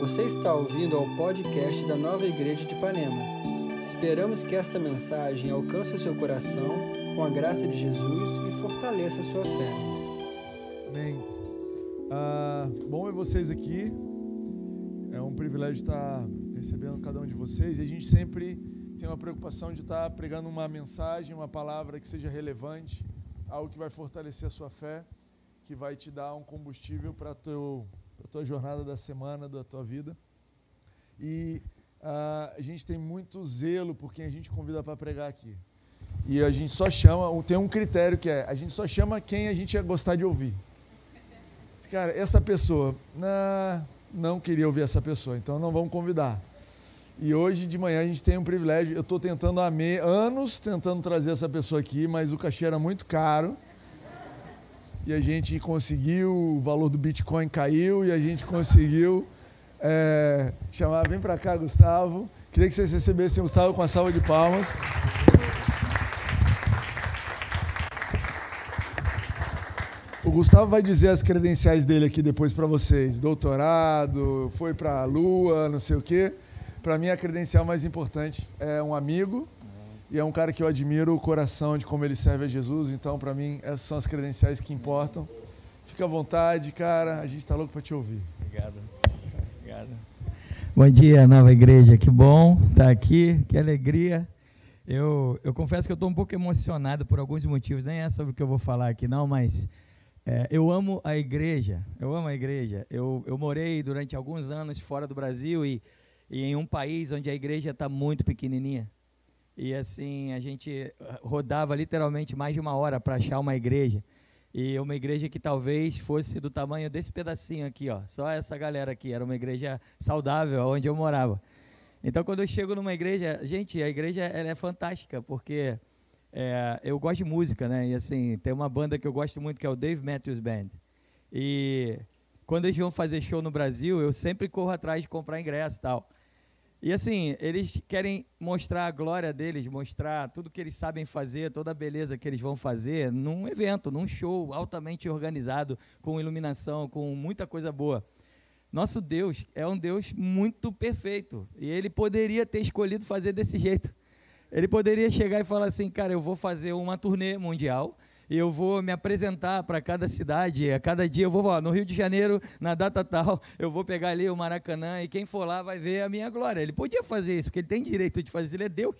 Você está ouvindo ao podcast da Nova Igreja de Ipanema. Esperamos que esta mensagem alcance o seu coração com a graça de Jesus e fortaleça a sua fé. Amém. Ah, bom ver vocês aqui. É um privilégio estar recebendo cada um de vocês e a gente sempre tem uma preocupação de estar pregando uma mensagem, uma palavra que seja relevante, algo que vai fortalecer a sua fé, que vai te dar um combustível para teu a tua jornada da semana, da tua vida. E uh, a gente tem muito zelo por quem a gente convida para pregar aqui. E a gente só chama, tem um critério que é, a gente só chama quem a gente ia gostar de ouvir. Cara, essa pessoa, nah, não queria ouvir essa pessoa, então não vamos convidar. E hoje de manhã a gente tem um privilégio, eu estou tentando há anos tentando trazer essa pessoa aqui, mas o cachê era muito caro e a gente conseguiu, o valor do Bitcoin caiu e a gente conseguiu é, chamar, vem para cá, Gustavo. Queria que vocês recebessem o Gustavo com a salva de palmas. O Gustavo vai dizer as credenciais dele aqui depois para vocês. Doutorado, foi para a Lua, não sei o quê. Para mim, a credencial mais importante é um amigo e é um cara que eu admiro o coração de como ele serve a Jesus. Então, para mim, essas são as credenciais que importam. Fica à vontade, cara. A gente está louco para te ouvir. Obrigado. Obrigado. Bom dia, nova igreja. Que bom estar tá aqui. Que alegria. Eu, eu confesso que eu estou um pouco emocionado por alguns motivos. Nem é sobre o que eu vou falar aqui, não, mas é, eu amo a igreja. Eu amo a igreja. Eu, eu morei durante alguns anos fora do Brasil e, e em um país onde a igreja está muito pequenininha. E assim, a gente eh, rodava literalmente mais de uma hora para achar uma igreja. E uma igreja que talvez fosse do tamanho desse pedacinho aqui, ó. Só essa galera aqui. Era uma igreja saudável, onde eu morava. Então, quando eu chego numa igreja, gente, a igreja ela é fantástica, porque é, eu gosto de música, né? E assim, tem uma banda que eu gosto muito que é o Dave Matthews Band. E quando eles vão fazer show no Brasil, eu sempre corro atrás de comprar ingresso e tal. E assim, eles querem mostrar a glória deles, mostrar tudo que eles sabem fazer, toda a beleza que eles vão fazer num evento, num show altamente organizado, com iluminação, com muita coisa boa. Nosso Deus é um Deus muito perfeito e ele poderia ter escolhido fazer desse jeito. Ele poderia chegar e falar assim, cara, eu vou fazer uma turnê mundial eu vou me apresentar para cada cidade. A cada dia eu vou ó, no Rio de Janeiro, na data tal, eu vou pegar ali o Maracanã e quem for lá vai ver a minha glória. Ele podia fazer isso, porque ele tem direito de fazer isso, ele é Deus.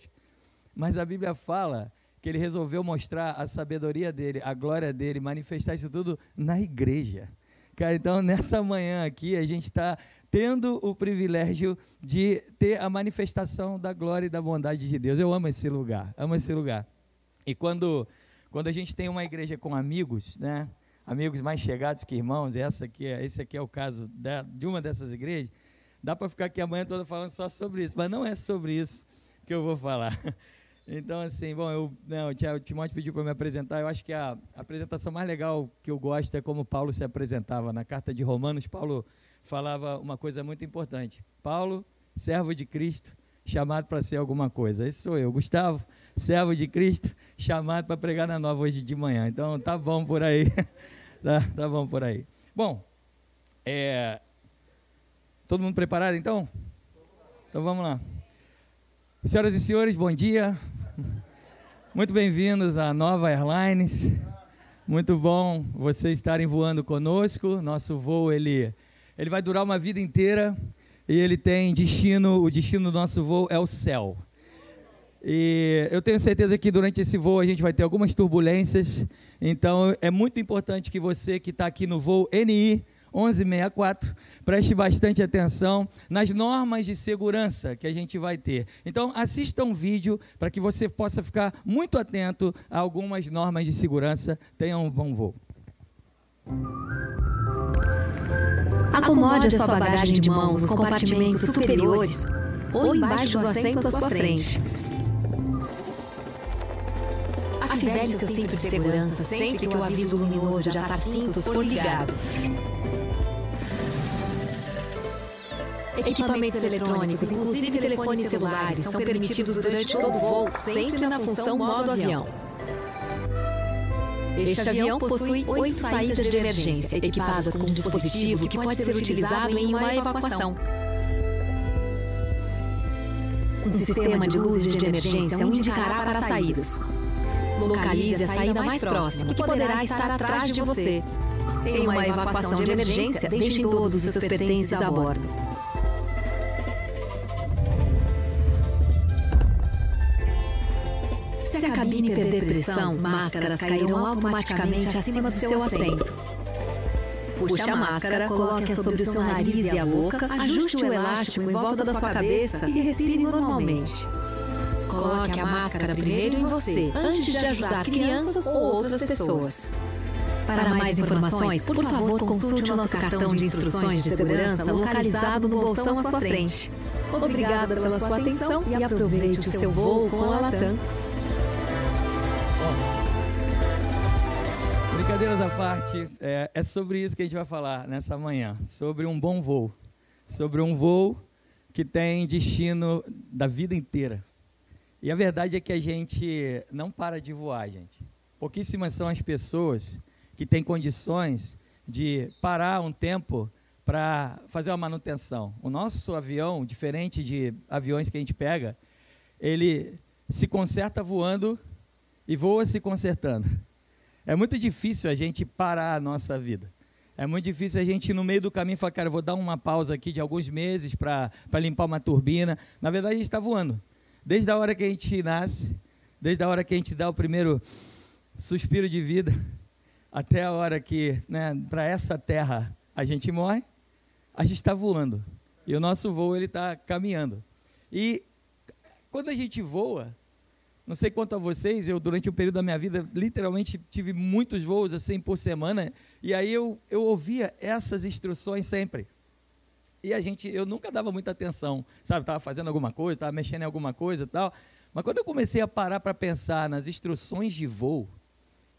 Mas a Bíblia fala que ele resolveu mostrar a sabedoria dele, a glória dele, manifestar isso tudo na igreja. Cara, então nessa manhã aqui a gente está tendo o privilégio de ter a manifestação da glória e da bondade de Deus. Eu amo esse lugar, amo esse lugar. E quando quando a gente tem uma igreja com amigos, né? Amigos mais chegados que irmãos, essa aqui é, esse aqui é o caso de, de uma dessas igrejas. Dá para ficar aqui amanhã toda falando só sobre isso, mas não é sobre isso que eu vou falar. Então, assim, bom, eu, não, né, o Timóteo pediu para me apresentar. Eu acho que a, a apresentação mais legal que eu gosto é como Paulo se apresentava. Na carta de Romanos, Paulo falava uma coisa muito importante. Paulo, servo de Cristo, chamado para ser alguma coisa. Esse sou eu, Gustavo, servo de Cristo, chamado para pregar na nova hoje de manhã. Então tá bom por aí. tá, tá bom por aí. Bom, é, todo mundo preparado então? Então vamos lá. Senhoras e senhores, bom dia. Muito bem-vindos à Nova Airlines. Muito bom vocês estarem voando conosco. Nosso voo ele, ele vai durar uma vida inteira e ele tem destino, o destino do nosso voo é o céu. E eu tenho certeza que durante esse voo a gente vai ter algumas turbulências, então é muito importante que você que está aqui no voo NI 1164 preste bastante atenção nas normas de segurança que a gente vai ter. Então assista um vídeo para que você possa ficar muito atento a algumas normas de segurança. Tenha um bom voo. Acomode a sua bagagem de mão nos compartimentos superiores ou embaixo do assento à sua frente. Afivele seu cinto de segurança sempre que o aviso luminoso de atar cintos for ligado. Equipamentos eletrônicos, inclusive telefones celulares, são permitidos durante todo o voo, sempre na função modo avião. Este avião possui oito saídas de emergência, equipadas com um dispositivo que pode ser utilizado em uma evacuação. Um sistema de luzes de emergência o indicará para as saídas. Localize a saída mais próxima, que poderá estar atrás de você. Em uma evacuação de emergência, deixem todos os seus pertences a bordo. Se a cabine perder pressão, máscaras cairão automaticamente acima do seu assento. Puxe a máscara, coloque-a sobre o seu nariz e a boca, ajuste o elástico em volta da sua cabeça e respire normalmente. Coloque a máscara primeiro em você, antes de ajudar crianças ou outras pessoas. Para mais informações, por favor, consulte o nosso cartão de instruções de segurança localizado no bolsão à sua frente. Obrigada pela sua atenção e aproveite o seu voo com a Latam. Brincadeiras à parte, é, é, sobre isso que a gente vai falar nessa manhã, sobre um bom voo, sobre um voo que tem destino da vida inteira. E a verdade é que a gente não para de voar, gente. Pouquíssimas são as pessoas que têm condições de parar um tempo para fazer uma manutenção. O nosso avião, diferente de aviões que a gente pega, ele se conserta voando e voa se consertando. É muito difícil a gente parar a nossa vida. É muito difícil a gente, no meio do caminho, falar, cara, vou dar uma pausa aqui de alguns meses para limpar uma turbina. Na verdade, a gente está voando. Desde a hora que a gente nasce, desde a hora que a gente dá o primeiro suspiro de vida, até a hora que, né, para essa terra, a gente morre, a gente está voando. E o nosso voo, ele está caminhando. E quando a gente voa, não sei quanto a vocês, eu durante o período da minha vida, literalmente tive muitos voos assim por semana, e aí eu, eu ouvia essas instruções sempre. E a gente, eu nunca dava muita atenção, sabe? Estava fazendo alguma coisa, estava mexendo em alguma coisa e tal. Mas quando eu comecei a parar para pensar nas instruções de voo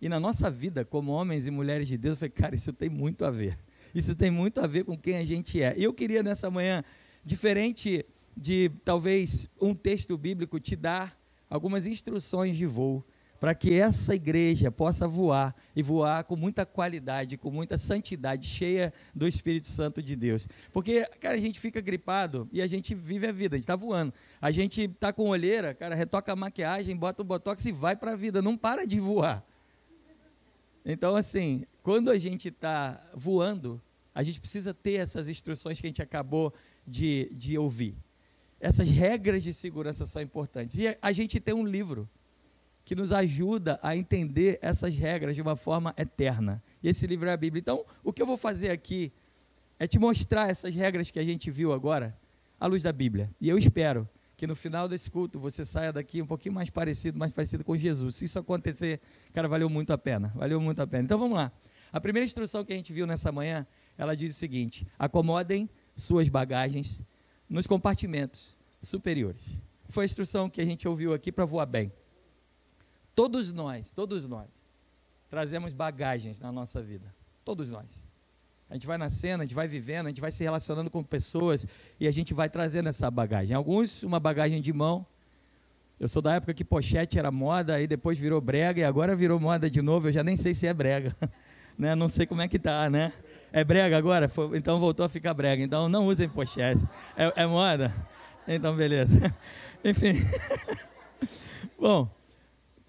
e na nossa vida como homens e mulheres de Deus, eu falei, cara, isso tem muito a ver. Isso tem muito a ver com quem a gente é. E eu queria nessa manhã, diferente de talvez um texto bíblico, te dar algumas instruções de voo para que essa igreja possa voar e voar com muita qualidade, com muita santidade, cheia do Espírito Santo de Deus. Porque, cara, a gente fica gripado e a gente vive a vida, a gente está voando. A gente está com olheira, cara, retoca a maquiagem, bota o botox e vai para a vida, não para de voar. Então, assim, quando a gente está voando, a gente precisa ter essas instruções que a gente acabou de, de ouvir. Essas regras de segurança são importantes. E a gente tem um livro que nos ajuda a entender essas regras de uma forma eterna. E esse livro é a Bíblia. Então, o que eu vou fazer aqui é te mostrar essas regras que a gente viu agora à luz da Bíblia. E eu espero que no final desse culto você saia daqui um pouquinho mais parecido, mais parecido com Jesus. Se isso acontecer, cara, valeu muito a pena. Valeu muito a pena. Então vamos lá. A primeira instrução que a gente viu nessa manhã, ela diz o seguinte: acomodem suas bagagens nos compartimentos superiores. Foi a instrução que a gente ouviu aqui para voar bem. Todos nós, todos nós, trazemos bagagens na nossa vida. Todos nós. A gente vai nascendo, a gente vai vivendo, a gente vai se relacionando com pessoas e a gente vai trazendo essa bagagem. Alguns, uma bagagem de mão. Eu sou da época que pochete era moda, aí depois virou brega e agora virou moda de novo. Eu já nem sei se é brega. né? Não sei como é que tá, né? É brega agora? Então voltou a ficar brega. Então não usem pochete. É, é moda? Então, beleza. Enfim. Bom,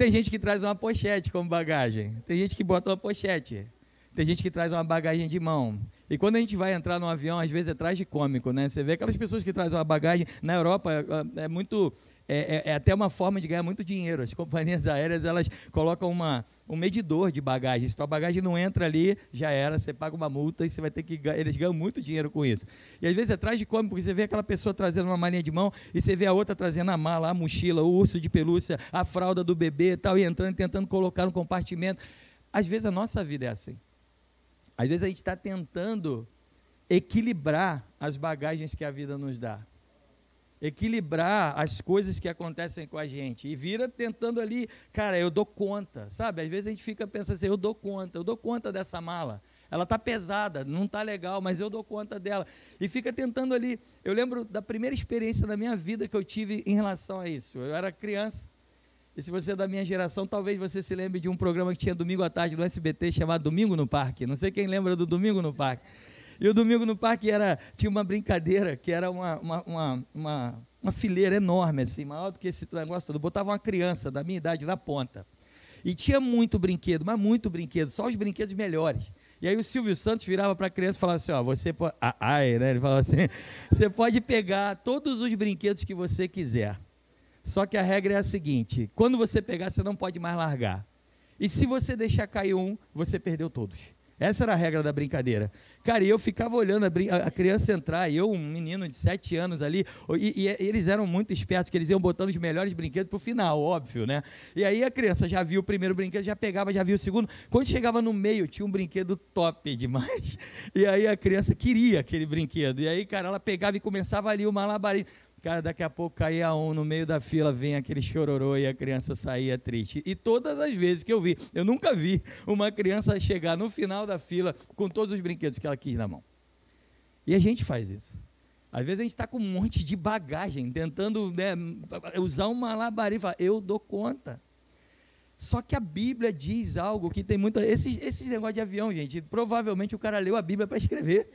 tem gente que traz uma pochete como bagagem. Tem gente que bota uma pochete. Tem gente que traz uma bagagem de mão. E quando a gente vai entrar no avião, às vezes é traje cômico, né? Você vê aquelas pessoas que trazem uma bagagem. Na Europa é, é muito é, é, é, até uma forma de ganhar muito dinheiro. As companhias aéreas elas colocam uma, um medidor de bagagem. Se a bagagem não entra ali, já era, você paga uma multa e você vai ter que. Eles ganham muito dinheiro com isso. E às vezes é atrás de como, porque você vê aquela pessoa trazendo uma malinha de mão e você vê a outra trazendo a mala, a mochila, o urso de pelúcia, a fralda do bebê e tal, e entrando, tentando colocar no compartimento. Às vezes a nossa vida é assim. Às vezes a gente está tentando equilibrar as bagagens que a vida nos dá equilibrar as coisas que acontecem com a gente. E vira tentando ali, cara, eu dou conta, sabe? Às vezes a gente fica pensando assim, eu dou conta, eu dou conta dessa mala. Ela está pesada, não está legal, mas eu dou conta dela. E fica tentando ali. Eu lembro da primeira experiência da minha vida que eu tive em relação a isso. Eu era criança. E se você é da minha geração, talvez você se lembre de um programa que tinha domingo à tarde no SBT chamado Domingo no Parque. Não sei quem lembra do Domingo no Parque. E o domingo no parque era, tinha uma brincadeira, que era uma, uma, uma, uma uma fileira enorme, assim, maior do que esse negócio todo. Botava uma criança da minha idade na ponta. E tinha muito brinquedo, mas muito brinquedo, só os brinquedos melhores. E aí o Silvio Santos virava para a criança e falava assim, ó, você pode... Ah, ai, né? Ele falava assim, você pode pegar todos os brinquedos que você quiser. Só que a regra é a seguinte, quando você pegar, você não pode mais largar. E se você deixar cair um, você perdeu todos. Essa era a regra da brincadeira. Cara, e eu ficava olhando a, a criança entrar, e eu, um menino de sete anos ali, e, e, eles eram muito espertos, que eles iam botando os melhores brinquedos pro final, óbvio, né? E aí a criança já viu o primeiro brinquedo, já pegava, já viu o segundo. Quando chegava no meio, tinha um brinquedo top demais. E aí a criança queria aquele brinquedo. E aí, cara, ela pegava e começava ali o malabarismo. Cara, daqui a pouco caía um, no meio da fila vem aquele chororô e a criança saía triste. E todas as vezes que eu vi, eu nunca vi uma criança chegar no final da fila com todos os brinquedos que ela quis na mão. E a gente faz isso. Às vezes a gente está com um monte de bagagem, tentando né, usar uma labareda. Eu dou conta. Só que a Bíblia diz algo que tem muito. Esses, esses negócios de avião, gente, provavelmente o cara leu a Bíblia para escrever.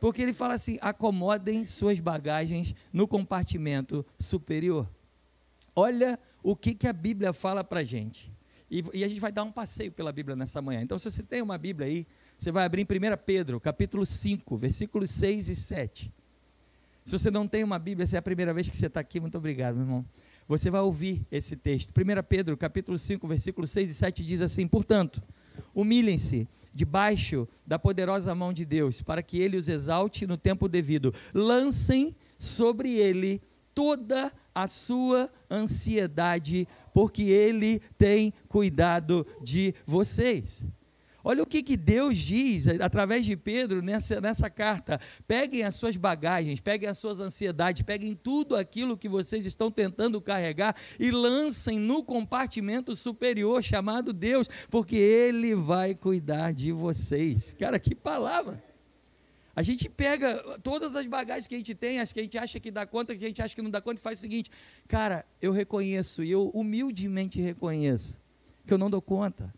Porque ele fala assim: acomodem suas bagagens no compartimento superior. Olha o que, que a Bíblia fala para a gente. E, e, a gente vai dar um passeio pela Bíblia nessa manhã. Então, se você tem uma Bíblia aí, você vai abrir em 1 Pedro, capítulo 5, versículos 6 e 7. Se você não tem uma Bíblia, essa é a primeira vez que você está aqui, muito obrigado, meu irmão. Você vai ouvir esse texto. 1 Pedro, capítulo 5, versículos 6 e 7 diz assim: Portanto, humilhem-se debaixo da poderosa mão de Deus, para que ele os exalte no tempo devido. Lancem sobre ele toda a sua ansiedade, porque ele tem cuidado de vocês. Olha o que, que Deus diz através de Pedro nessa, nessa carta. Peguem as suas bagagens, peguem as suas ansiedades, peguem tudo aquilo que vocês estão tentando carregar e lancem no compartimento superior chamado Deus, porque Ele vai cuidar de vocês. Cara, que palavra! A gente pega todas as bagagens que a gente tem, as que a gente acha que dá conta, que a gente acha que não dá conta, e faz o seguinte: cara, eu reconheço, e eu humildemente reconheço, que eu não dou conta.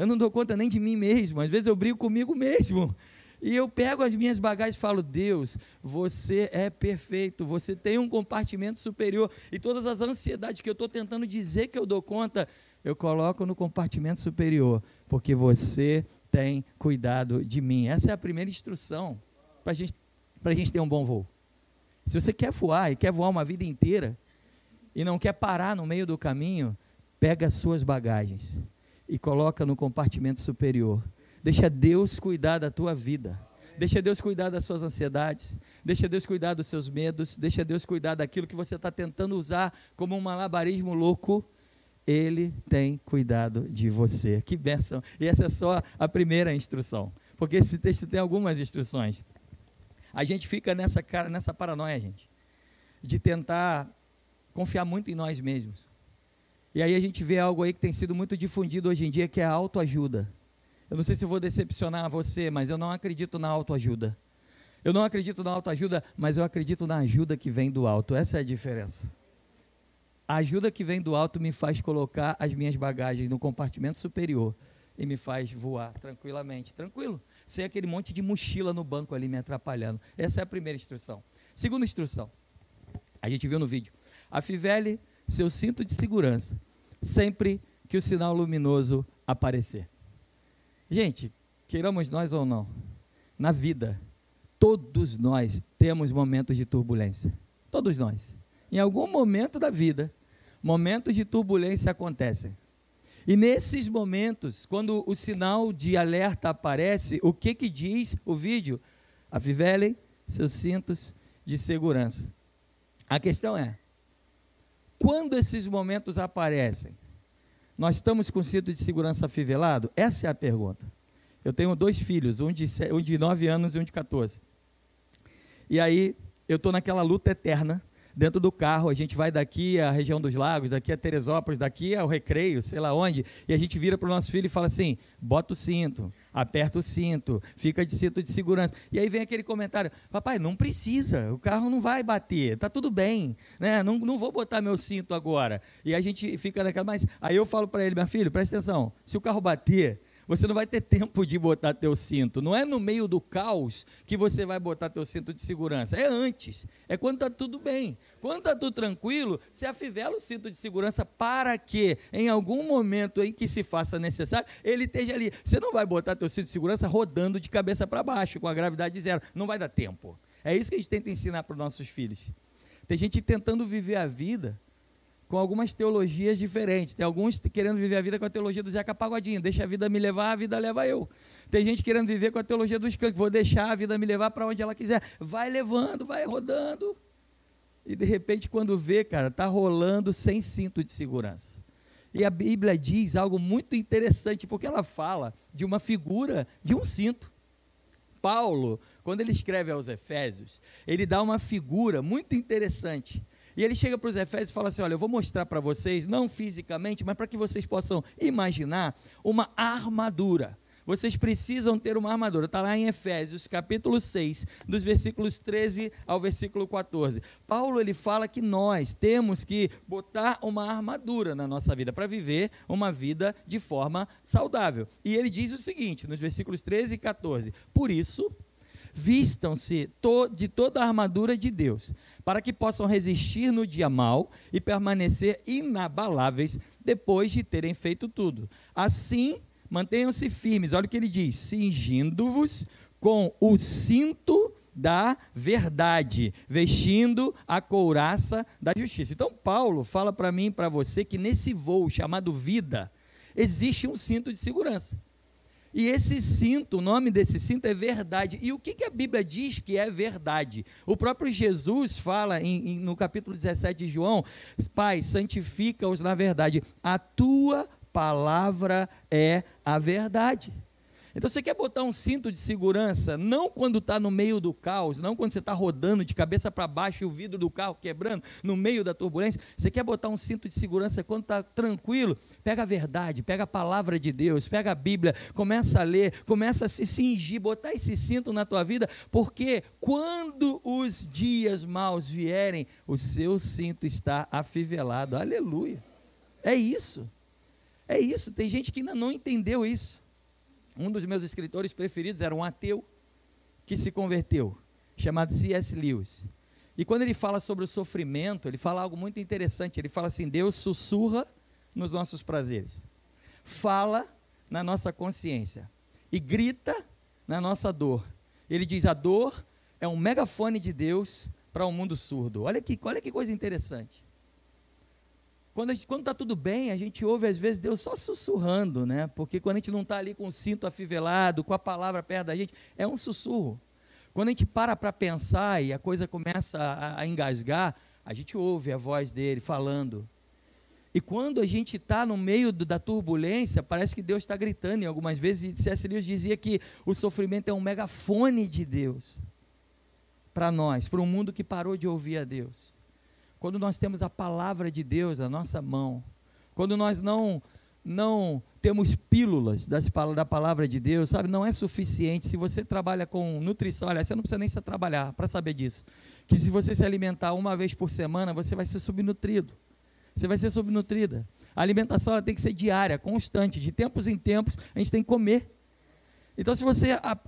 Eu não dou conta nem de mim mesmo. Às vezes eu brigo comigo mesmo. E eu pego as minhas bagagens e falo: Deus, você é perfeito, você tem um compartimento superior. E todas as ansiedades que eu estou tentando dizer que eu dou conta, eu coloco no compartimento superior, porque você tem cuidado de mim. Essa é a primeira instrução para gente, a gente ter um bom voo. Se você quer voar e quer voar uma vida inteira, e não quer parar no meio do caminho, pega as suas bagagens e coloca no compartimento superior. Deixa Deus cuidar da tua vida. Deixa Deus cuidar das suas ansiedades. Deixa Deus cuidar dos seus medos. Deixa Deus cuidar daquilo que você está tentando usar como um malabarismo louco. Ele tem cuidado de você. Que bênção. E essa é só a primeira instrução. Porque esse texto tem algumas instruções. A gente fica nessa, nessa paranoia, gente, de tentar confiar muito em nós mesmos. E aí a gente vê algo aí que tem sido muito difundido hoje em dia, que é a autoajuda. Eu não sei se vou decepcionar você, mas eu não acredito na autoajuda. Eu não acredito na autoajuda, mas eu acredito na ajuda que vem do alto. Essa é a diferença. A ajuda que vem do alto me faz colocar as minhas bagagens no compartimento superior e me faz voar tranquilamente, tranquilo, sem aquele monte de mochila no banco ali me atrapalhando. Essa é a primeira instrução. Segunda instrução, a gente viu no vídeo. A Fivele seu cinto de segurança sempre que o sinal luminoso aparecer. Gente, queiramos nós ou não, na vida, todos nós temos momentos de turbulência. Todos nós. Em algum momento da vida, momentos de turbulência acontecem. E nesses momentos, quando o sinal de alerta aparece, o que que diz o vídeo? Afivelem seus cintos de segurança. A questão é: quando esses momentos aparecem, nós estamos com o cinto de segurança afivelado? Essa é a pergunta. Eu tenho dois filhos, um de, um de 9 anos e um de 14. E aí, eu estou naquela luta eterna dentro do carro, a gente vai daqui à região dos lagos, daqui a Teresópolis, daqui ao Recreio, sei lá onde, e a gente vira para o nosso filho e fala assim: bota o cinto, aperta o cinto, fica de cinto de segurança. E aí vem aquele comentário: papai, não precisa, o carro não vai bater, tá tudo bem, né? não, não vou botar meu cinto agora. E a gente fica naquela, mas aí eu falo para ele: meu filho, presta atenção, se o carro bater, Você não vai ter tempo de botar teu cinto. Não é no meio do caos que você vai botar teu cinto de segurança. É antes. É quando está tudo bem. Quando está tudo tranquilo, você afivela o cinto de segurança para que, em algum momento em que se faça necessário, ele esteja ali. Você não vai botar teu cinto de segurança rodando de cabeça para baixo, com a gravidade zero. Não vai dar tempo. É isso que a gente tenta ensinar para os nossos filhos. Tem gente tentando viver a vida com algumas teologias diferentes. Tem alguns querendo viver a vida com a teologia do Zeca Pagodinho, deixa a vida me levar, a vida leva eu. Tem gente querendo viver com a teologia do Skank, vou deixar a vida me levar para onde ela quiser. Vai levando, vai rodando. E de repente, quando vê, cara, está rolando sem cinto de segurança. E a Bíblia diz algo muito interessante, porque ela fala de uma figura de um cinto. Paulo, quando ele escreve aos Efésios, ele dá uma figura muito interessante e ele chega para os Efésios e fala assim: Olha, eu vou mostrar para vocês, não fisicamente, mas para que vocês possam imaginar uma armadura. Vocês precisam ter uma armadura. Está lá em Efésios, capítulo 6, dos versículos 13 ao versículo 14. Paulo ele fala que nós temos que botar uma armadura na nossa vida para viver uma vida de forma saudável. E ele diz o seguinte, nos versículos 13 e 14: Por isso, vistam-se de toda a armadura de Deus, para que possam resistir no dia mal e permanecer inabaláveis depois de terem feito tudo. Assim, mantenham-se firmes. Olha o que ele diz: cingindo-vos com o cinto da verdade, vestindo a couraça da justiça. Então, Paulo fala para mim e para você que nesse voo chamado vida, existe um cinto de segurança. E esse cinto, o nome desse cinto é verdade. E o que, que a Bíblia diz que é verdade? O próprio Jesus fala em, em, no capítulo 17 de João: Pai, santifica-os na verdade. A tua palavra é a verdade. Então você quer botar um cinto de segurança, não quando está no meio do caos, não quando você está rodando de cabeça para baixo e o vidro do carro quebrando no meio da turbulência. Você quer botar um cinto de segurança quando está tranquilo. Pega a verdade, pega a palavra de Deus, pega a Bíblia, começa a ler, começa a se cingir, botar esse cinto na tua vida, porque quando os dias maus vierem, o seu cinto está afivelado. Aleluia. É isso. É isso. Tem gente que ainda não entendeu isso. Um dos meus escritores preferidos era um ateu que se converteu, chamado C.S. Lewis. E quando ele fala sobre o sofrimento, ele fala algo muito interessante. Ele fala assim: Deus sussurra nos nossos prazeres, fala na nossa consciência e grita na nossa dor. Ele diz: a dor é um megafone de Deus para um mundo surdo. Olha que, olha que coisa interessante. Quando está tudo bem, a gente ouve às vezes Deus só sussurrando, né? Porque quando a gente não está ali com o cinto afivelado, com a palavra perto da gente, é um sussurro. Quando a gente para para pensar e a coisa começa a, a engasgar, a gente ouve a voz dele falando. E quando a gente está no meio do, da turbulência, parece que Deus está gritando. E algumas vezes, C.S. Lewis dizia que o sofrimento é um megafone de Deus para nós, para um mundo que parou de ouvir a Deus quando nós temos a palavra de Deus na nossa mão, quando nós não não temos pílulas das, da palavra de Deus, sabe? Não é suficiente. Se você trabalha com nutrição, olha, você não precisa nem se trabalhar para saber disso. Que se você se alimentar uma vez por semana, você vai ser subnutrido. Você vai ser subnutrida. A alimentação tem que ser diária, constante. De tempos em tempos, a gente tem que comer. Então, se você a,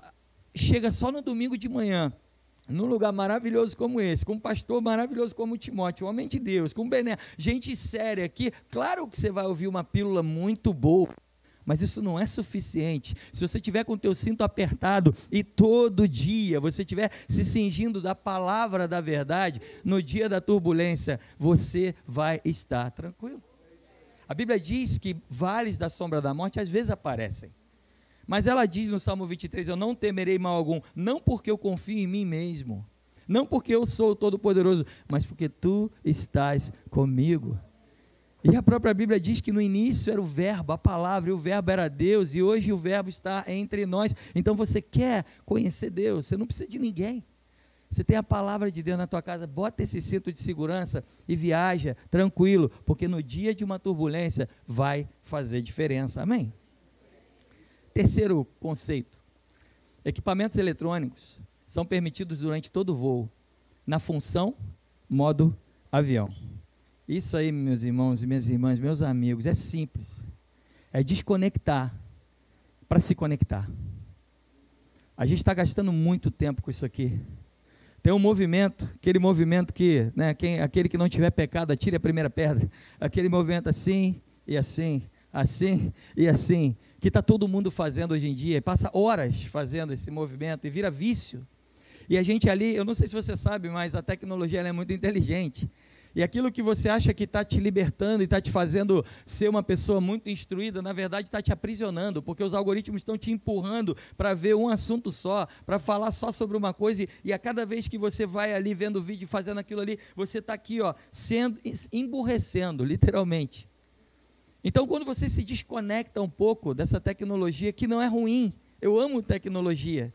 chega só no domingo de manhã num lugar maravilhoso como esse, com um pastor maravilhoso como Timóteo, um homem de Deus, com Bené, gente séria aqui, claro que você vai ouvir uma pílula muito boa, mas isso não é suficiente. Se você tiver com o teu cinto apertado e todo dia você estiver se cingindo da palavra da verdade, no dia da turbulência, você vai estar tranquilo. A Bíblia diz que vales da sombra da morte às vezes aparecem. Mas ela diz no Salmo 23: Eu não temerei mal algum, não porque eu confio em mim mesmo, não porque eu sou Todo-Poderoso, mas porque tu estás comigo. E a própria Bíblia diz que no início era o Verbo, a palavra, e o Verbo era Deus, e hoje o Verbo está entre nós. Então você quer conhecer Deus, você não precisa de ninguém. Você tem a palavra de Deus na tua casa, bota esse cinto de segurança e viaja tranquilo, porque no dia de uma turbulência vai fazer diferença. Amém? Terceiro conceito: equipamentos eletrônicos são permitidos durante todo o voo, na função modo avião. Isso aí, meus irmãos e minhas irmãs, meus amigos, é simples. É desconectar para se conectar. A gente está gastando muito tempo com isso aqui. Tem um movimento, aquele movimento que, né, quem, aquele que não tiver pecado, atire a primeira pedra. Aquele movimento assim e assim, assim e assim, que está todo mundo fazendo hoje em dia, passa horas fazendo esse movimento e vira vício. E a gente ali, eu não sei se você sabe, mas a tecnologia é muito inteligente. E aquilo que você acha que está te libertando e está te fazendo ser uma pessoa muito instruída, na verdade está te aprisionando, porque os algoritmos estão te empurrando para ver um assunto só, para falar só sobre uma coisa, e a cada vez que você vai ali vendo o vídeo, fazendo aquilo ali, você está aqui, ó, sendo, emburrecendo, literalmente. Então, quando você se desconecta um pouco dessa tecnologia, que não é ruim, eu amo tecnologia,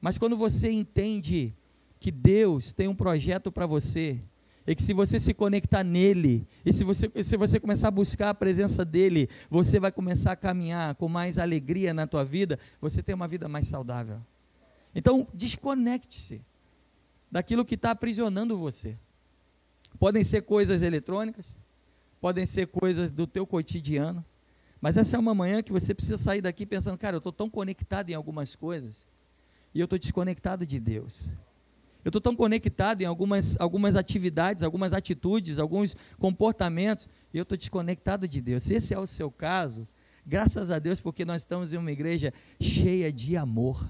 mas quando você entende que Deus tem um projeto para você, e que se você se conectar nele, e se você, se você começar a buscar a presença dele, você vai começar a caminhar com mais alegria na tua vida, você tem uma vida mais saudável. Então, desconecte-se daquilo que está aprisionando você. Podem ser coisas eletrônicas, podem ser coisas do teu cotidiano, mas essa é uma manhã que você precisa sair daqui pensando, cara, eu estou tão conectado em algumas coisas, e eu estou desconectado de Deus. Eu estou tão conectado em algumas, algumas atividades, algumas atitudes, alguns comportamentos, e eu estou desconectado de Deus. Se esse é o seu caso, graças a Deus, porque nós estamos em uma igreja cheia de amor.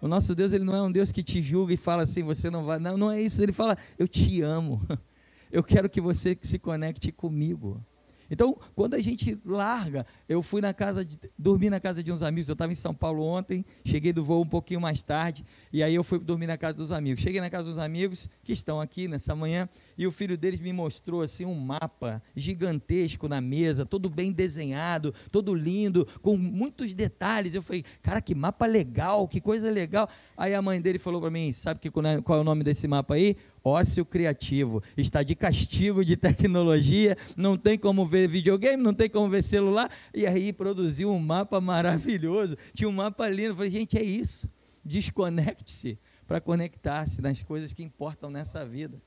O nosso Deus, ele não é um Deus que te julga e fala assim, você não vai. Não, não é isso. Ele fala, eu te amo. Eu quero que você se conecte comigo. Então, quando a gente larga, eu fui na casa, de, dormi na casa de uns amigos, eu estava em São Paulo ontem, cheguei do voo um pouquinho mais tarde, e aí eu fui dormir na casa dos amigos. Cheguei na casa dos amigos, que estão aqui nessa manhã, e o filho deles me mostrou assim um mapa gigantesco na mesa, todo bem desenhado, todo lindo, com muitos detalhes. Eu falei, cara, que mapa legal, que coisa legal. Aí a mãe dele falou para mim, sabe que, qual é o nome desse mapa aí? Ócio criativo, está de castigo de tecnologia, não tem como ver videogame, não tem como ver celular, e aí produziu um mapa maravilhoso, tinha um mapa lindo, falei, gente, é isso, desconecte-se para conectar-se nas coisas que importam nessa vida.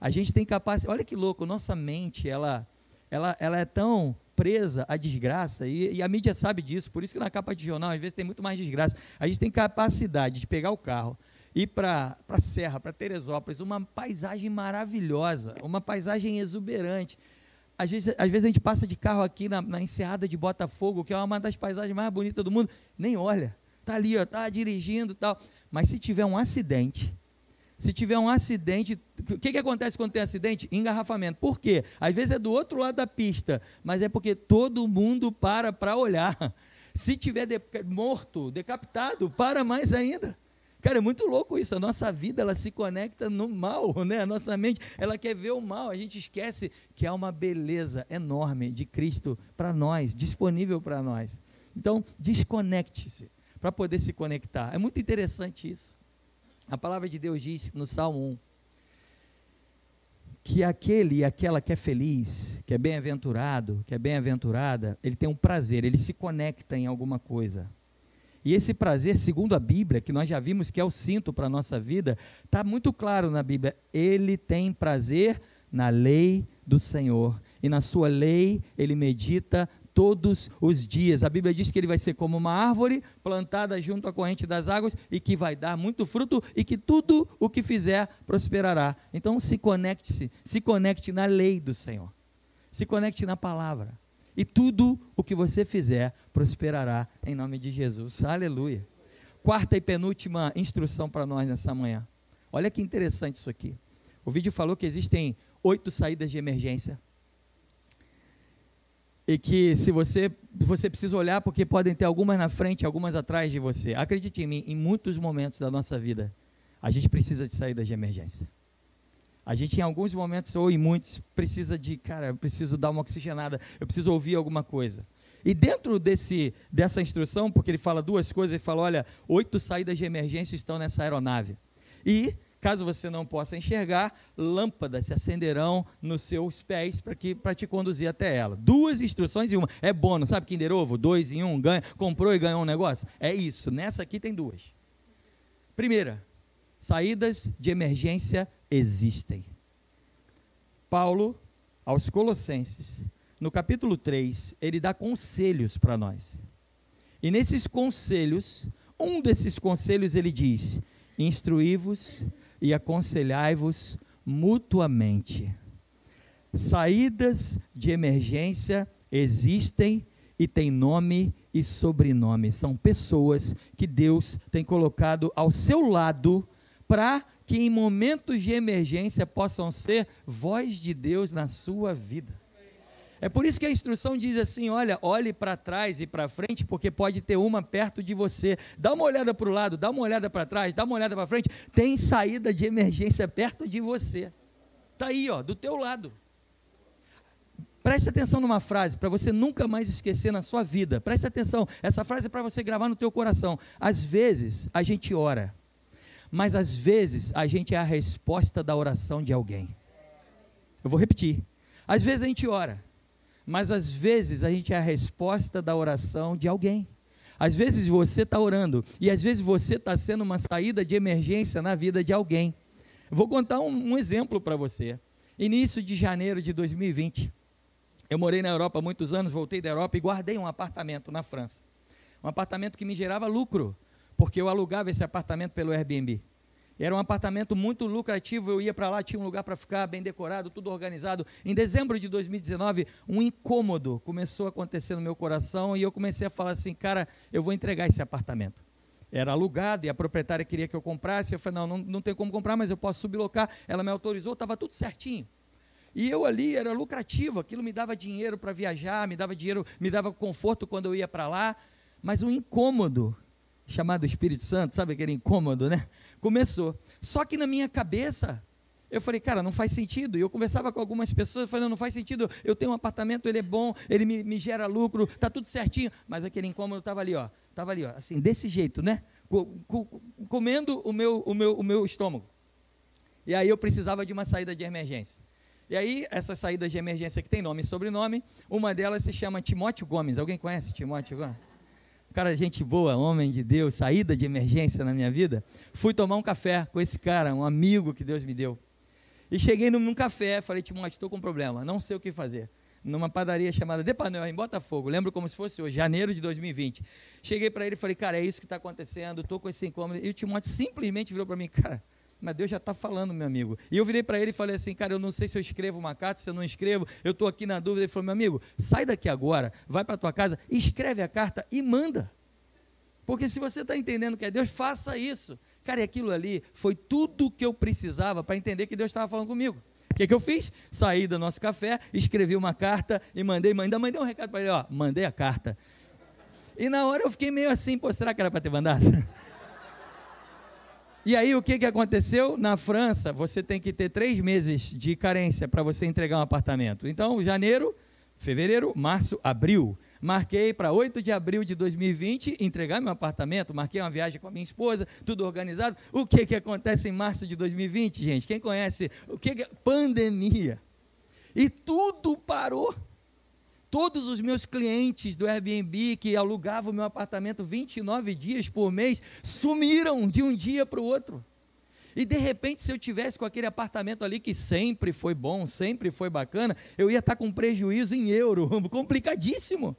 A gente tem capacidade, olha que louco, nossa mente, ela, ela, ela é tão presa à desgraça, e, e, a mídia sabe disso, por isso que na capa de jornal, às vezes tem muito mais desgraça. A gente tem capacidade de pegar o carro, ir para a Serra, para Teresópolis, uma paisagem maravilhosa, uma paisagem exuberante. Às vezes, às vezes a gente passa de carro aqui na, na Enseada de Botafogo, que é uma das paisagens mais bonitas do mundo, nem olha, está ali, está dirigindo tal. Mas se tiver um acidente, se tiver um acidente, o que, que acontece quando tem acidente? Engarrafamento. Por quê? Às vezes é do outro lado da pista, mas é porque todo mundo para para olhar. Se tiver de, morto, decapitado, para mais ainda. Cara, é muito louco isso. A nossa vida ela se conecta no mal, né? A nossa mente ela quer ver o mal. A gente esquece que há uma beleza enorme de Cristo para nós, disponível para nós. Então, desconecte-se para poder se conectar. É muito interessante isso. A palavra de Deus diz no Salmo 1 que aquele e aquela que é feliz, que é bem-aventurado, que é bem-aventurada, ele tem um prazer, ele se conecta em alguma coisa. E esse prazer, segundo a Bíblia, que nós já vimos que é o cinto para a nossa vida, está muito claro na Bíblia. Ele tem prazer na lei do Senhor. E na sua lei ele medita todos os dias. A Bíblia diz que ele vai ser como uma árvore plantada junto à corrente das águas e que vai dar muito fruto e que tudo o que fizer prosperará. Então se conecte-se, se conecte na lei do Senhor. Se conecte na palavra e tudo o que você fizer prosperará em nome de Jesus. Aleluia. Quarta e penúltima instrução para nós nessa manhã. Olha que interessante isso aqui. O vídeo falou que existem oito saídas de emergência. E que se você você precisa olhar porque podem ter algumas na frente, algumas atrás de você. Acredite em mim, em muitos momentos da nossa vida, a gente precisa de saídas de emergência. A gente, em alguns momentos, ou em muitos, precisa de, cara, eu preciso dar uma oxigenada, eu preciso ouvir alguma coisa. E dentro desse, dessa instrução, porque ele fala duas coisas, ele fala: olha, oito saídas de emergência estão nessa aeronave. E, caso você não possa enxergar, lâmpadas se acenderão nos seus pés para te conduzir até ela. Duas instruções em uma. É bônus, sabe Kinder Ovo? Dois em um, ganha, comprou e ganhou um negócio? É isso. Nessa aqui tem duas. Primeira, saídas de emergência existem. Paulo, aos Colossenses, no capítulo 3, ele dá conselhos para nós. E nesses conselhos, um desses conselhos ele diz: instruí-vos e aconselhai-vos mutuamente. Saídas de emergência existem e têm nome e sobrenome. São pessoas que Deus tem colocado ao seu lado para que em momentos de emergência possam ser voz de Deus na sua vida. É por isso que a instrução diz assim: olha, olhe para trás e para frente, porque pode ter uma perto de você. Dá uma olhada para o lado, dá uma olhada para trás, dá uma olhada para frente. Tem saída de emergência perto de você. Está aí, ó, do teu lado. Preste atenção numa frase para você nunca mais esquecer na sua vida. Preste atenção, essa frase é para você gravar no teu coração. Às vezes a gente ora, mas às vezes a gente é a resposta da oração de alguém. Eu vou repetir. Às vezes a gente ora, mas às vezes a gente é a resposta da oração de alguém. Às vezes você está orando e às vezes você está sendo uma saída de emergência na vida de alguém. Vou contar um, um exemplo para você. Início de janeiro de 2020. Eu morei na Europa há muitos anos, voltei da Europa e guardei um apartamento na França. Um apartamento que me gerava lucro, porque eu alugava esse apartamento pelo Airbnb. Era um apartamento muito lucrativo, eu ia para lá, tinha um lugar para ficar, bem decorado, tudo organizado. Em dezembro de 2019, um incômodo começou a acontecer no meu coração e eu comecei a falar assim, cara, eu vou entregar esse apartamento. Era alugado e a proprietária queria que eu comprasse. Eu falei, não, não, não tem como comprar, mas eu posso sublocar. Ela me autorizou, estava tudo certinho. E eu ali era lucrativo, aquilo me dava dinheiro para viajar, me dava dinheiro, me dava conforto quando eu ia para lá, mas um incômodo chamado Espírito Santo, sabe aquele incômodo, né? Começou. Só que na minha cabeça, eu falei, cara, não faz sentido. E eu conversava com algumas pessoas, falando, não faz sentido. Eu tenho um apartamento, ele é bom, ele me, me gera lucro, tá tudo certinho. Mas aquele incômodo estava ali, ó, estava ali, ó, assim, desse jeito, né? comendo o meu, o meu, o meu estômago. E aí eu precisava de uma saída de emergência. E aí, essas saídas de emergência que tem nome e sobrenome, uma delas se chama Timóteo Gomes. Alguém conhece Timóteo Gomes? Cara, gente boa, homem de Deus, saída de emergência na minha vida. Fui tomar um café com esse cara, um amigo que Deus me deu. E cheguei num, café, falei, Timóteo, estou com um problema, não sei o que fazer. Numa padaria chamada Depanel, em Botafogo, lembro como se fosse hoje, janeiro de 2020. Cheguei para ele e falei, cara, é isso que está acontecendo, estou com esse incômodo. E o Timóteo simplesmente virou para mim, cara, mas Deus já está falando, meu amigo. E eu virei para ele e falei assim, cara, eu não sei se eu escrevo uma carta, se eu não escrevo, eu estou aqui na dúvida. Ele falou, meu amigo, sai daqui agora, vai para tua casa, escreve a carta e manda. Porque se você está entendendo que é Deus, faça isso. Cara, e aquilo ali foi tudo que eu precisava para entender que Deus estava falando comigo. O que, que eu fiz? Saí do nosso café, escrevi uma carta e mandei, ainda mandei um recado para ele, ó, mandei a carta. E na hora eu fiquei meio assim, pô, será que era para ter mandado? E aí o que, que aconteceu? Na França, você tem que ter três meses de carência para você entregar um apartamento. Então, janeiro, fevereiro, março, abril. Marquei para 8 de abril de 2020 entregar meu apartamento. Marquei uma viagem com a minha esposa, tudo organizado. O que, que acontece em março de 2020, gente? Quem conhece? O que, que pandemia. E tudo parou. Todos os meus clientes do Airbnb que alugavam meu apartamento 29 dias por mês sumiram de um dia para o outro. E de repente, se eu tivesse com aquele apartamento ali que sempre foi bom, sempre foi bacana, eu ia estar com prejuízo em euro, complicadíssimo.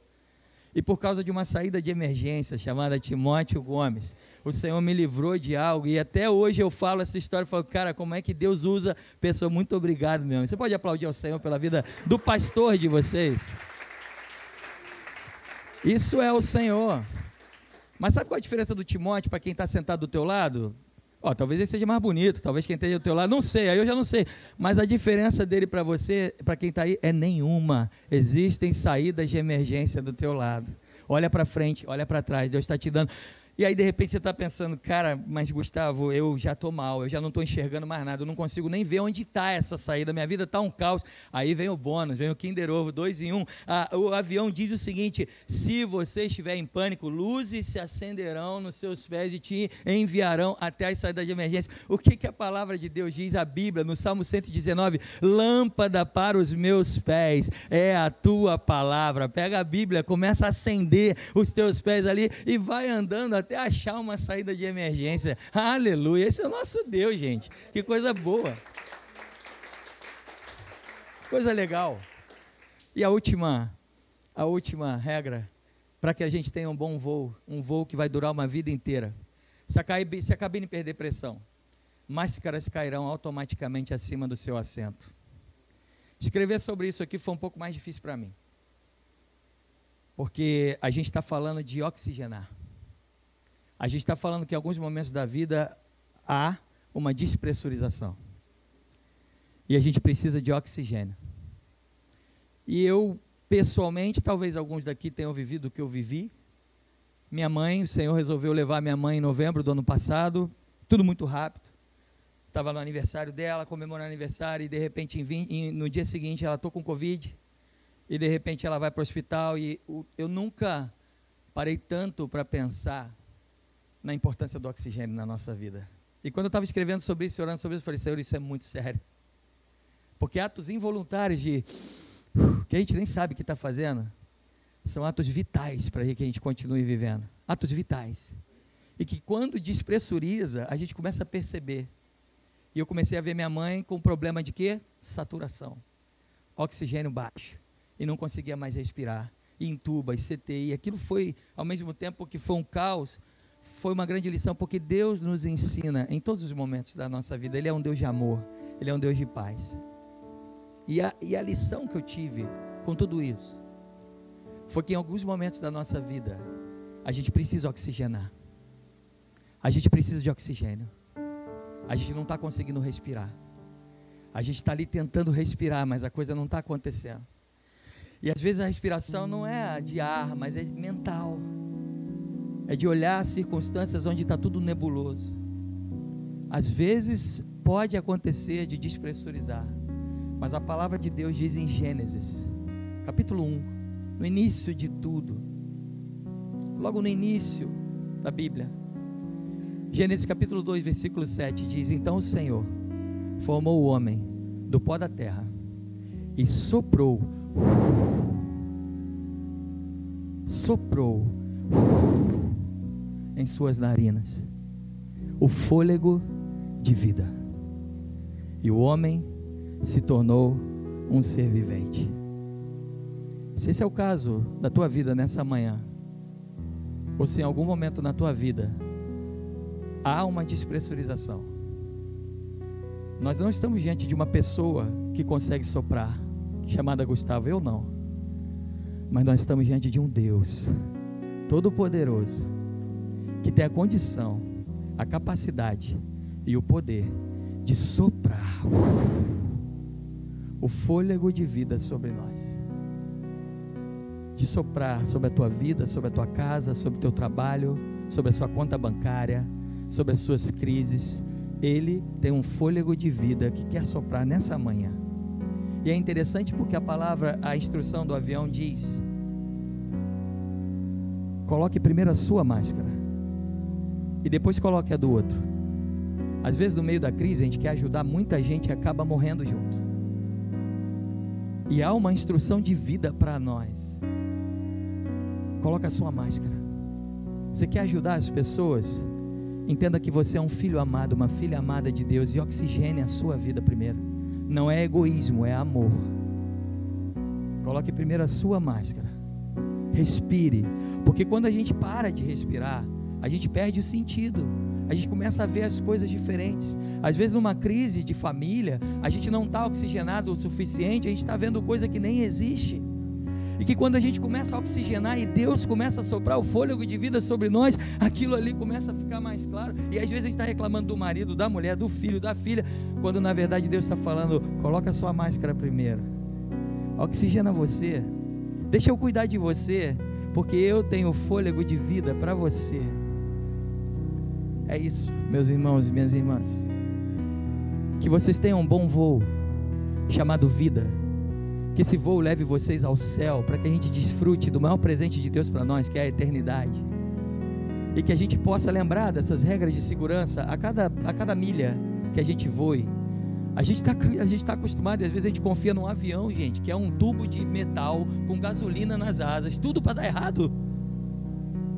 E por causa de uma saída de emergência chamada Timóteo Gomes, o Senhor me livrou de algo. E até hoje eu falo essa história falo, cara, como é que Deus usa pessoa? Muito obrigado, meu. Você pode aplaudir ao Senhor pela vida do pastor de vocês? Isso é o Senhor. Mas sabe qual a diferença do Timóteo para quem está sentado do teu lado? Ó, talvez ele seja mais bonito, talvez quem esteja do teu lado, não sei, aí eu já não sei. Mas a diferença dele para você, para quem está aí, é nenhuma. Existem saídas de emergência do teu lado. Olha para frente, olha para trás, Deus está te dando. E aí, de repente, você está pensando, cara, mas Gustavo, eu já estou mal, eu já não estou enxergando mais nada, eu não consigo nem ver onde está essa saída, minha vida está um caos. Aí vem o bônus, vem o Kinder Ovo, dois em um. Ah, o avião diz o seguinte: se você estiver em pânico, luzes se acenderão nos seus pés e te enviarão até as saídas de emergência. O que, que a palavra de Deus diz? A Bíblia, no Salmo 119: lâmpada para os meus pés é a tua palavra. Pega a Bíblia, começa a acender os teus pés ali e vai andando até até achar uma saída de emergência. Aleluia. Esse é o nosso Deus, gente. Que coisa boa. Coisa legal. E a última, a última regra para que a gente tenha um bom voo, um voo que vai durar uma vida inteira. Se a, cabine, se a cabine perder pressão, máscaras cairão automaticamente acima do seu assento. Escrever sobre isso aqui foi um pouco mais difícil para mim. Porque a gente está falando de oxigenar. A gente está falando que em alguns momentos da vida há uma despressurização. E a gente precisa de oxigênio. E eu, pessoalmente, talvez alguns daqui tenham vivido o que eu vivi. Minha mãe, o Senhor resolveu levar minha mãe em novembro do ano passado, tudo muito rápido. Estava no aniversário dela, comemorando aniversário, e de repente, no dia seguinte, ela estou com Covid, e de repente ela vai para o hospital, e eu nunca parei tanto para pensar na importância do oxigênio na nossa vida. E quando eu estava escrevendo sobre isso, orando sobre isso, eu falei, Senhor, isso é muito sério. Porque atos involuntários de que a gente nem sabe o que está fazendo, são atos vitais para que a gente continue vivendo. Atos vitais. E que quando despressuriza, a gente começa a perceber. E eu comecei a ver minha mãe com problema de quê? Saturação. Oxigênio baixo. E não conseguia mais respirar. E entuba, e CTI. Aquilo foi, ao mesmo tempo que foi um caos, foi uma grande lição, porque Deus nos ensina em todos os momentos da nossa vida. Ele é um Deus de amor. Ele é um Deus de paz. E a, e a lição que eu tive com tudo isso foi que em alguns momentos da nossa vida a gente precisa oxigenar. A gente precisa de oxigênio. A gente não está conseguindo respirar. A gente está ali tentando respirar, mas a coisa não está acontecendo. E às vezes a respiração não é de ar, mas é mental. É de olhar as circunstâncias onde está tudo nebuloso. Às vezes pode acontecer de despressurizar. Mas a palavra de Deus diz em Gênesis, capítulo 1, no início de tudo, logo no início da Bíblia, Gênesis capítulo 2, versículo 7 diz: Então o Senhor formou o homem do pó da terra e soprou, soprou em suas narinas o fôlego de vida. E o homem se tornou um ser vivente. Se esse é o caso da tua vida nessa manhã, ou se em algum momento na tua vida há uma despressurização, nós não estamos diante de uma pessoa que consegue soprar, chamada Gustavo, eu não. Mas nós estamos diante de um Deus todo-poderoso que tem a condição, a capacidade e o poder de soprar o fôlego de vida sobre nós. De soprar sobre a tua vida, sobre a tua casa, sobre o teu trabalho, sobre a sua conta bancária, sobre as suas crises. Ele tem um fôlego de vida que quer soprar nessa manhã. E é interessante porque a palavra, a instrução do avião diz: coloque primeiro a sua máscara e depois coloque a do outro. Às vezes, no meio da crise, a gente quer ajudar muita gente e acaba morrendo junto. E há uma instrução de vida para nós. Coloca a sua máscara. Você quer ajudar as pessoas? Entenda que você é um filho amado, uma filha amada de Deus e oxigene a sua vida primeiro. Não é egoísmo, é amor. Coloque primeiro a sua máscara. Respire, porque quando a gente para de respirar, a gente perde o sentido a gente começa a ver as coisas diferentes. Às vezes, numa crise de família, a gente não está oxigenado o suficiente, a gente está vendo coisa que nem existe. E que quando a gente começa a oxigenar e Deus começa a soprar o fôlego de vida sobre nós, aquilo ali começa a ficar mais claro. E às vezes a gente está reclamando do marido, da mulher, do filho, da filha, quando na verdade Deus está falando: coloca sua máscara primeiro, oxigena você, deixa eu cuidar de você, porque eu tenho fôlego de vida para você. É isso, meus irmãos e minhas irmãs. Que vocês tenham um bom voo, chamado vida. Que esse voo leve vocês ao céu, para que a gente desfrute do maior presente de Deus para nós, que é a eternidade. E que a gente possa lembrar dessas regras de segurança a cada, a cada milha que a gente voe. A gente está tá acostumado, às vezes a gente confia num avião, gente, que é um tubo de metal com gasolina nas asas, tudo para dar errado.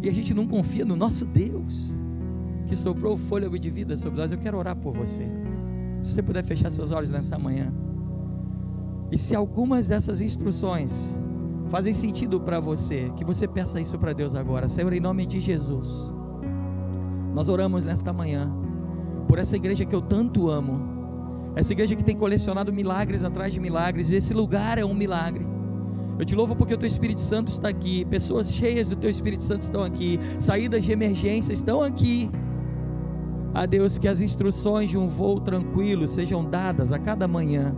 E a gente não confia no nosso Deus que soprou o fôlego de vida sobre nós, eu quero orar por você. Se você puder fechar seus olhos nessa manhã. E se algumas dessas instruções fazem sentido para você, que você peça isso para Deus agora. Senhor, em nome de Jesus, nós oramos nesta manhã por essa igreja que eu tanto amo, essa igreja que tem colecionado milagres atrás de milagres, e esse lugar é um milagre. Eu te louvo porque o teu Espírito Santo está aqui, pessoas cheias do teu Espírito Santo estão aqui, saídas de emergência estão aqui. A Deus, que as instruções de um voo tranquilo sejam dadas a cada manhã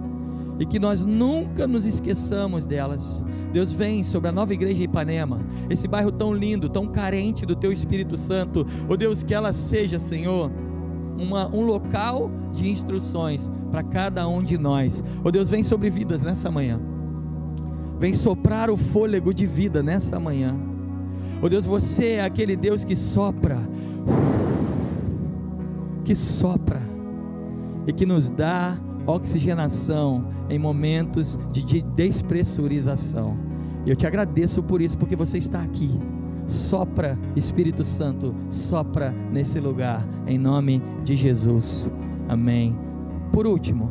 e que nós nunca nos esqueçamos delas. Deus vem sobre a nova igreja Ipanema, esse bairro tão lindo, tão carente do teu Espírito Santo. Oh Deus, que ela seja, Senhor, uma, um local de instruções para cada um de nós. Oh Deus, vem sobre vidas nessa manhã. Vem soprar o fôlego de vida nessa manhã. Oh Deus, você é aquele Deus que sopra, que sopra e que nos dá oxigenação em momentos de despressurização. Eu te agradeço por isso, porque você está aqui. Sopra, Espírito Santo, sopra nesse lugar, em nome de Jesus. Amém. Por último,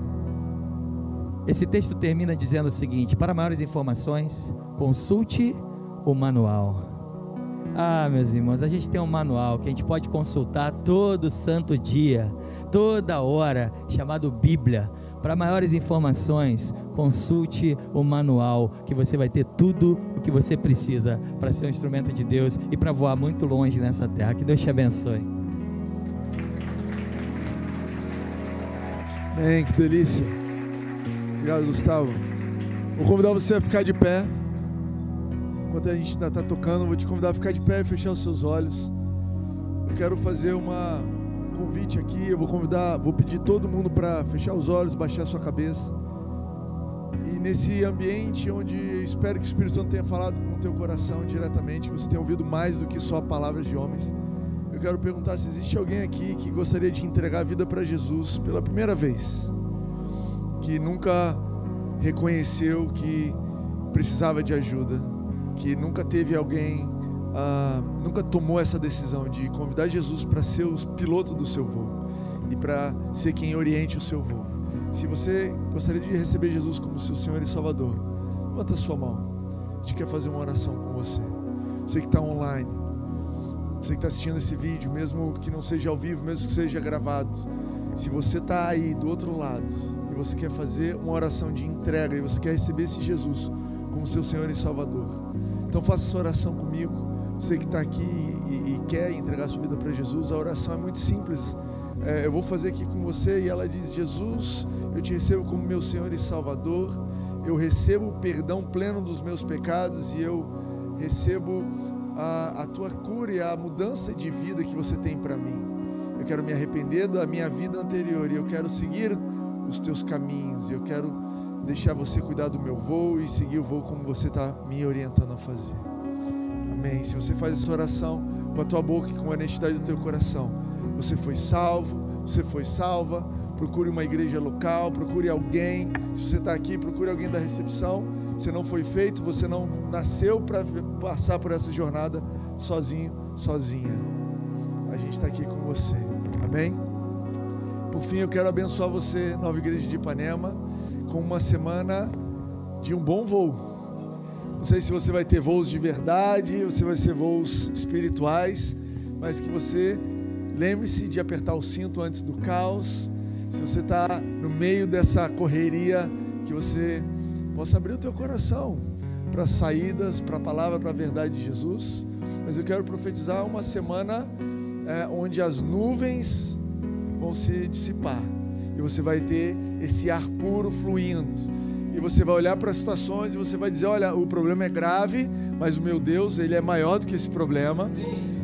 esse texto termina dizendo o seguinte: para maiores informações, consulte o manual. Ah, meus irmãos, a gente tem um manual que a gente pode consultar todo santo dia, toda hora, chamado Bíblia. Para maiores informações, consulte o manual, que você vai ter tudo o que você precisa para ser um instrumento de Deus e para voar muito longe nessa terra. Que Deus te abençoe. Amém, que delícia. Obrigado, Gustavo. Vou convidar você a ficar de pé. Enquanto a gente ainda está tocando, vou te convidar a ficar de pé e fechar os seus olhos. Eu quero fazer uma, convite aqui, eu vou convidar, vou pedir todo mundo para fechar os olhos, baixar sua cabeça. E nesse ambiente onde eu espero que o Espírito Santo tenha falado com o teu coração diretamente, que você tenha ouvido mais do que só palavras de homens. Eu quero perguntar se existe alguém aqui que gostaria de entregar a vida para Jesus pela primeira vez, que nunca reconheceu que precisava de ajuda, que nunca teve alguém ah, nunca tomou essa decisão de convidar Jesus para ser o piloto do seu voo e para ser quem oriente o seu voo. Se você gostaria de receber Jesus como seu Senhor e Salvador, levanta sua mão. A gente quer fazer uma oração com você. Você que está online, você que está assistindo esse vídeo, mesmo que não seja ao vivo, mesmo que seja gravado, se você está aí do outro lado e você quer fazer uma oração de entrega e você quer receber esse Jesus como seu Senhor e Salvador, então faça essa oração comigo. Você que está aqui e, e, quer entregar sua vida para Jesus, a oração é muito simples. É, eu vou fazer aqui com você e ela diz: Jesus, eu te recebo como meu Senhor e Salvador. Eu recebo o perdão pleno dos meus pecados e eu recebo a, a tua cura e a mudança de vida que você tem para mim. Eu quero me arrepender da minha vida anterior e eu quero seguir os teus caminhos. Eu quero deixar você cuidar do meu voo e seguir o voo como você está me orientando a fazer. Amém. Se você faz essa oração com a tua boca e com a honestidade do teu coração, você foi salvo, você foi salva. Procure uma igreja local, procure alguém. Se você está aqui, procure alguém da recepção. Você não foi feito, você não nasceu para passar por essa jornada sozinho, sozinha. A gente está aqui com você. Amém? Por fim, eu quero abençoar você, Nova Igreja de Ipanema, com uma semana de um bom voo não sei se você vai ter voos de verdade, se vai ser voos espirituais, mas que você lembre-se de apertar o cinto antes do caos. Se você está no meio dessa correria, que você possa abrir o teu coração para saídas, para a palavra, para a verdade de Jesus. Mas eu quero profetizar uma semana é, onde as nuvens vão se dissipar e você vai ter esse ar puro fluindo e você vai olhar para as situações e você vai dizer: olha, o problema é grave, mas o meu Deus, ele é maior do que esse problema.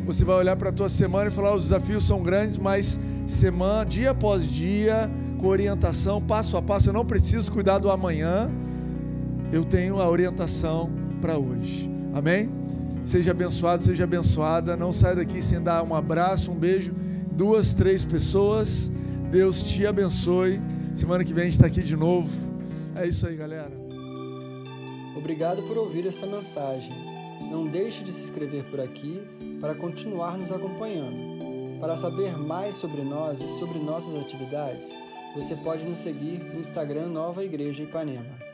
Você vai olhar para a tua semana e falar: os desafios são grandes, mas semana, dia após dia, com orientação, passo a passo, eu não preciso cuidar do amanhã. Eu tenho a orientação para hoje. Amém? Seja abençoado, seja abençoada. Não saia daqui sem dar um abraço, um beijo. Duas, três pessoas. Deus te abençoe. Semana que vem a gente está aqui de novo. É isso aí, galera. Obrigado por ouvir essa mensagem. Não deixe de se inscrever por aqui para continuar nos acompanhando. Para saber mais sobre nós e sobre nossas atividades, você pode nos seguir no Instagram Nova Igreja Ipanema.